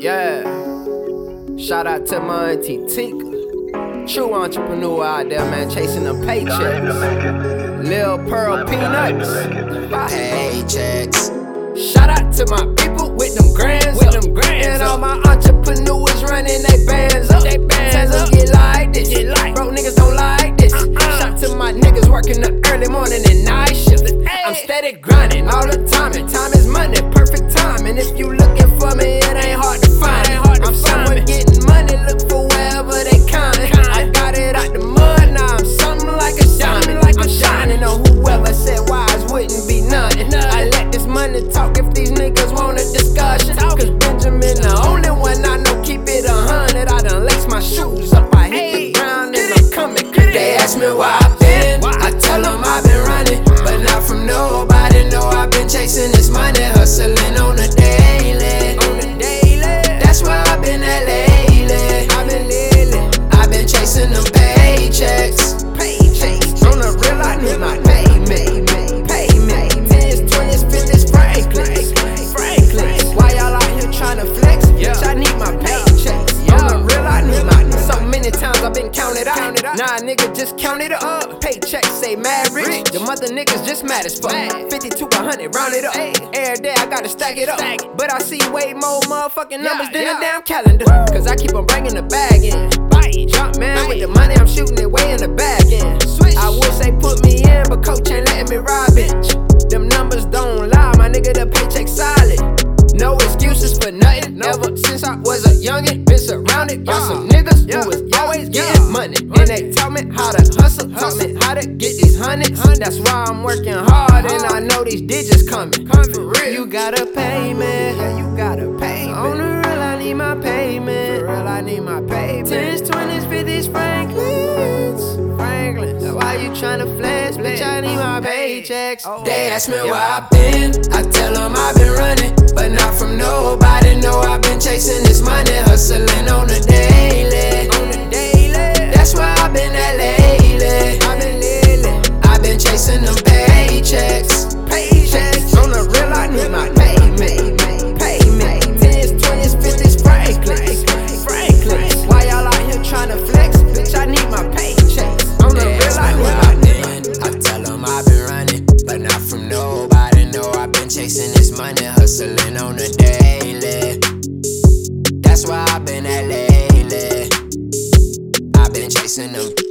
Yeah. Shout out to my auntie Tinker. True entrepreneur out there, man, chasing them paychecks. Lil Pearl Peanuts. Paychecks. Shout out to my people with them grands with them grands And all my entrepreneurs running they bands up. They bands up. get like this. Get like. Bro, niggas don't like this. Uh-uh. Shout to my niggas working the early morning and night shift. I'm steady grinding all the time, and time nobody. No, I've been chasing this money, hustling on the daily. On the daily. That's where I've been at lately. I've been lately. I've been chasing them paychecks. Paychecks. On the real, I need my payment. Payment. Tens, twenties, fifties, Franklins. Franklins. Why y'all out here trying flex? I need my paychecks. On the real, I need my. So many times I've been counted out. Nah, nigga, just count it up. Say mad rich. The mother niggas just mad as fuck. 50 to 100, round it up. Every day I gotta stack it up. But I see way more motherfucking numbers than a damn calendar. Cause I keep on bringing the bag in. Jump man with the money, I'm shooting it way in the bag in. Money. And they taught me how to hustle, taught me how to get these hundreds. That's why I'm working hard and I know these digits coming. For real. You gotta pay me. Yeah, you gotta pay me. On the real, I need my payment. For real, I need my payment. Tens, twenties, fifties, Franklins. Franklins. Why you tryna flex, bitch? I need my paychecks. Oh. They ask me where I been. I tell them I've been running, but not from chasing them.